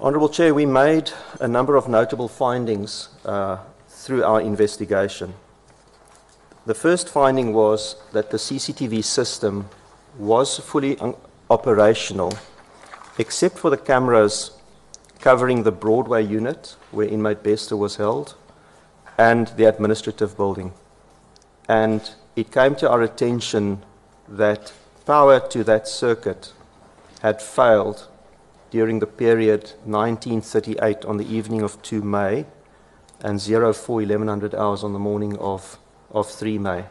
Honourable Chair, we made a number of notable findings uh, through our investigation. The first finding was that the CCTV system was fully operational, except for the cameras covering the Broadway unit where inmate Bester was held and the administrative building. And it came to our attention that power to that circuit had failed during the period 1938 on the evening of 2 May and 04 1100 hours on the morning of, of 3 May.